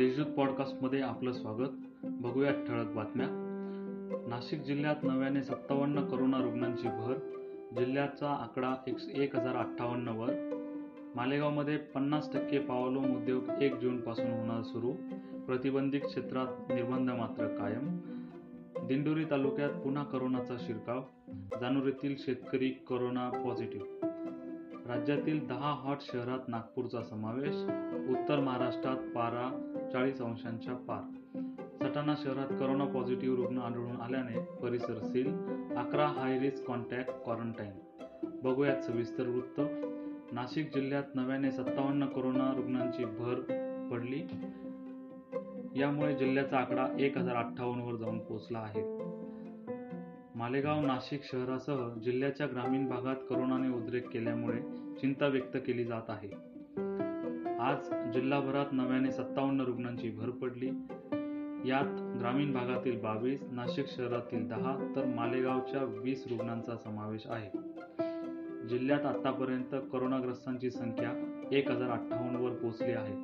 देशदूत पॉडकास्टमध्ये आपलं स्वागत. बघूयात ठळक बातम्या. नाशिक जिल्ह्यात नव्याने सत्तावन्न करोना रुग्णांची भर जिल्ह्याचा आकडा एक एक हजार अठ्ठावन्नवर मालेगावमध्ये पन्नास टक्के पावलोम उद्योग एक जूनपासून होणार सुरू. प्रतिबंधित क्षेत्रात निर्बंध मात्र कायम. दिंडोरी तालुक्यात पुन्हा करोनाचा शिरकाव. जानुरीतील शेतकरी करोना पॉझिटिव्ह. राज्यातील दहा हॉट शहरात नागपूरचा समावेश. उत्तर महाराष्ट्रात पारा चाळीस अंशांच्या पार. सटाणा शहरात करोना पॉझिटिव्ह रुग्ण आढळून आल्याने परिसर सील. अकरा हाय रिस्क कॉन्टॅक्ट क्वारंटाईन बघूयात सविस्तर वृत्त. नाशिक जिल्ह्यात नव्याने सत्तावन्न करोना रुग्णांची भर पडली. यामुळे जिल्ह्याचा आकडा एक हजार अठ्ठावन्नवर जाऊन पोहोचला आहे. मालेगाव नाशिक शहरासह जिल्ह्याच्या ग्रामीण भागात करोनाने उद्रेक केल्यामुळे चिंता व्यक्त केली जात आहे. आज जिल्हाभरात नव्याने सत्तावन्न रुग्णांची भर पडली. यात ग्रामीण भागातील बावीस नाशिक शहरातील दहा तर मालेगावच्या वीस रुग्णांचा समावेश आहे. जिल्ह्यात आतापर्यंत करोनाग्रस्तांची संख्या एक हजार अठ्ठावन्नवर पोहोचली आहे.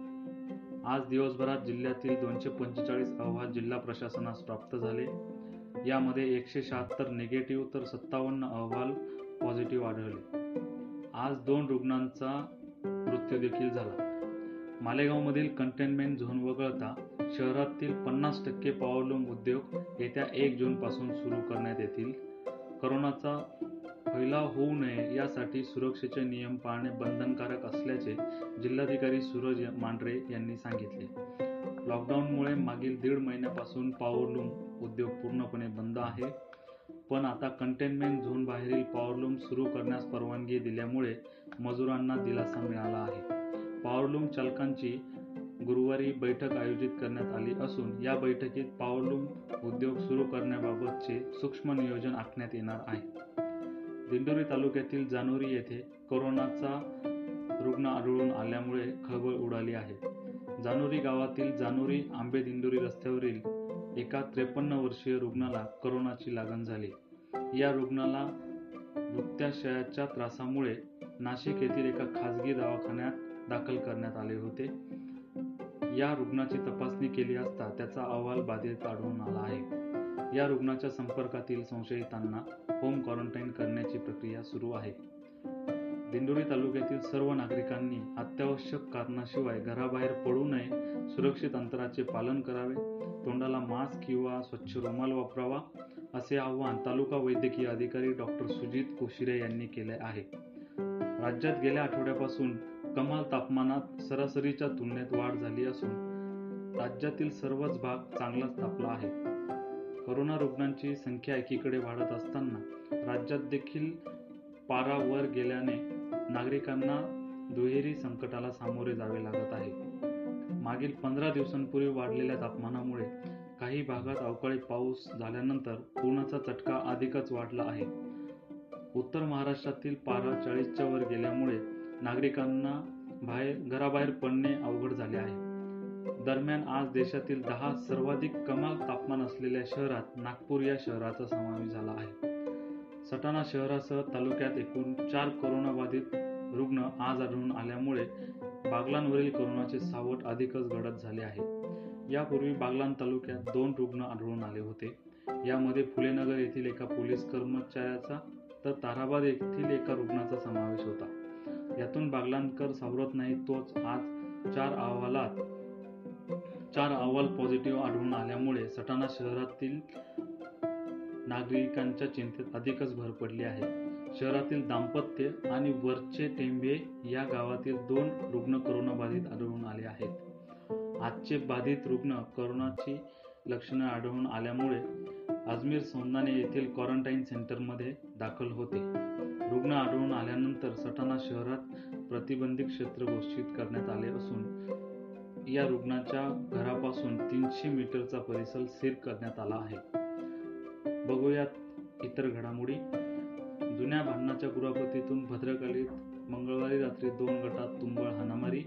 आज दिवसभरात जिल्ह्यातील दोनशे पंचेचाळीस अहवाल जिल्हा प्रशासनास प्राप्त झाले. यामध्ये एकशे शहात्तर निगेटिव्ह तर सत्तावन्न अहवाल पॉझिटिव्ह आढळले. आज दोन रुग्णांचा मृत्यू देखील झाला. मालेगावमधील कंटेनमेंट झोन वगळता शहरातील पन्नास टक्के पॉवरलूम उद्योग येत्या एक जूनपासून सुरू करण्यात येतील. करोनाचा फैलाव होऊ नये यासाठी सुरक्षेचे नियम पाळणे बंधनकारक असल्याचे जिल्हाधिकारी सूरज मांढरे यांनी सांगितले. लॉकडाऊनमुळे मागील दीड महिन्यापासून पॉवरलूम उद्योग पूर्णपणे बंद आहे. पण आता कंटेनमेंट झोन बाहेरील पॉवरलूम सुरू करण्यास परवानगी दिल्यामुळे मजुरांना दिलासा मिळाला आहे. पावरलूम चालकांची गुरुवारी बैठक आयोजित करण्यात आली असून या बैठकीत पावरलूम उद्योग सुरू करण्याबाबतचे सूक्ष्म नियोजन आखण्यात येणार आहे. दिंडोरी तालुक्यातील जानोरी येथे कोरोनाचा रुग्ण आढळून आल्यामुळे खळबळ उडाली आहे. जानोरी गावातील जानोरी आंबे दिंडोरी रस्त्यावरील एका त्रेपन्न वर्षीय रुग्णाला करोनाची लागण झाली. या रुग्णाला मृत्याशयाच्या त्रासामुळे नाशिक येथील एका खासगी दवाखान्यात दाखल करण्यात आले होते. या रुग्णाची तपासणी केली असता त्याचा अहवाल बाधित आढळून आला आहे. या रुग्णाच्या संपर्कातील संशयितांना होम क्वारंटाईन करण्याची प्रक्रिया सुरू आहे. दिंडोरी तालुक्यातील सर्व नागरिकांनी अत्यावश्यक कारणाशिवाय घराबाहेर पडू नये सुरक्षित अंतराचे पालन करावे तोंडाला मास्क किंवा स्वच्छ रुमाल वापरावा असे आवाहन तालुका वैद्यकीय अधिकारी डॉक्टर सुजित कोशिरे यांनी केले आहे. राज्यात गेल्या आठवड्यापासून कमाल तापमानात सरासरीच्या तुलनेत वाढ झाली असून राज्यातील सर्वच भाग चांगलाच तापला आहे. करोना रुग्णांची संख्या एकीकडे वाढत असताना राज्यात देखील पारा वर गेल्याने नागरिकांना दुहेरी संकटाला सामोरे जावे लागत आहे. मागील पंधरा दिवसांपूर्वी वाढलेल्या तापमानामुळे काही भागात अवकाळी पाऊस झाल्यानंतर पूर्णाचा चटका अधिकच वाढला आहे. उत्तर महाराष्ट्रातील पारा चाळीसच्या वर गेल्यामुळे नागरिकांना बाहेर घराबाहेर पडणे अवघड झाले आहे. दरम्यान आज देशातील दहा सर्वाधिक कमाल तापमान असलेल्या शहरात नागपूर या शहराचा समावेश झाला आहे. सटाणा शहरासह तालुक्यात एकूण चार कोरोनाबाधित रुग्ण आज आढळून आल्यामुळे बागलांवरील कोरोनाचे सावट अधिकच गडद झाले आहे. यापूर्वी बागलान तालुक्यात दोन रुग्ण आढळून आले होते. यामध्ये फुलेनगर येथील एका पोलीस कर्मचाऱ्याचा तर ताराबाद येथील एका रुग्णाचा समावेश होता. यातून बागलांकर सावरत नाही तोच आज चार अहवालात चार अहवाल पॉझिटिव्ह आढळून आल्यामुळे सटाणा शहरातील नागरिकांच्या चिंतेत अधिकच भर पडली आहे. शहरातील दाम्पत्य आणि वरचे टेंबे या गावातील दोन रुग्ण करोनाबाधित आढळून आले आहेत. आजचे बाधित रुग्ण करोनाची लक्षणे आढळून आल्यामुळे अजमेर सोंदाने येथील क्वारंटाईन सेंटरमध्ये दाखल होते. रुग्ण आढळून आल्यानंतर सटाणा शहरात प्रतिबंधित क्षेत्र घोषित करण्यात आले असून या रुग्णाच्या घरापासून तीनशे मीटरचा परिसर सील करण्यात आला आहे. बघूयात इतर घडामोडी. जुन्या भांडणाच्या कुरापतीतून भद्रकालीत मंगळवारी रात्री दोन गटात तुंबळ हाणामारी.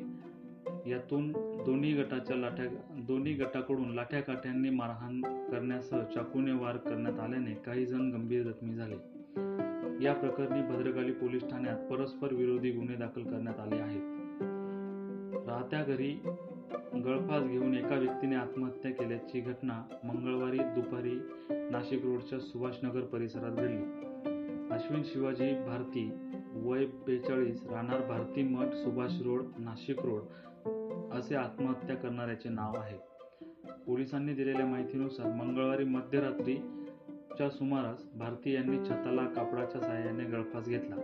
यातून दोन्ही गटाच्या लाठ्या दोन्ही गटाकडून लाठ्या काठ्यांनी मारहाण करण्यासह चाकूने वार करण्यात आल्याने काही जण गंभीर जखमी झाले. या प्रकरणी भद्रकाली पोलीस ठाण्यात परस्पर विरोधी गुन्हे दाखल करण्यात आले आहेत. राहत्या घरी गळफास घेऊन एका व्यक्तीने आत्महत्या केल्याची घटना मंगळवारी दुपारी नाशिक रोडच्या सुभाषनगर परिसरात घडली. अश्विन शिवाजी भारती वय बेचाळीस राहणार भारती मठ सुभाष रोड नाशिक रोड असे आत्महत्या करणाऱ्याचे नाव आहे. पोलिसांनी दिलेल्या माहितीनुसार मंगळवारी मध्यरात्री मध्यरात्रीच्या सुमारास भारतीयांनी छताला कापडाच्या सहाय्याने गळफास घेतला.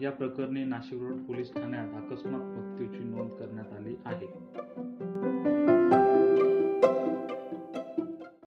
या प्रकरणी नाशिक रोड पोलीस ठाण्यात अकस्मात मृत्यूची नोंद करण्यात आली आहे.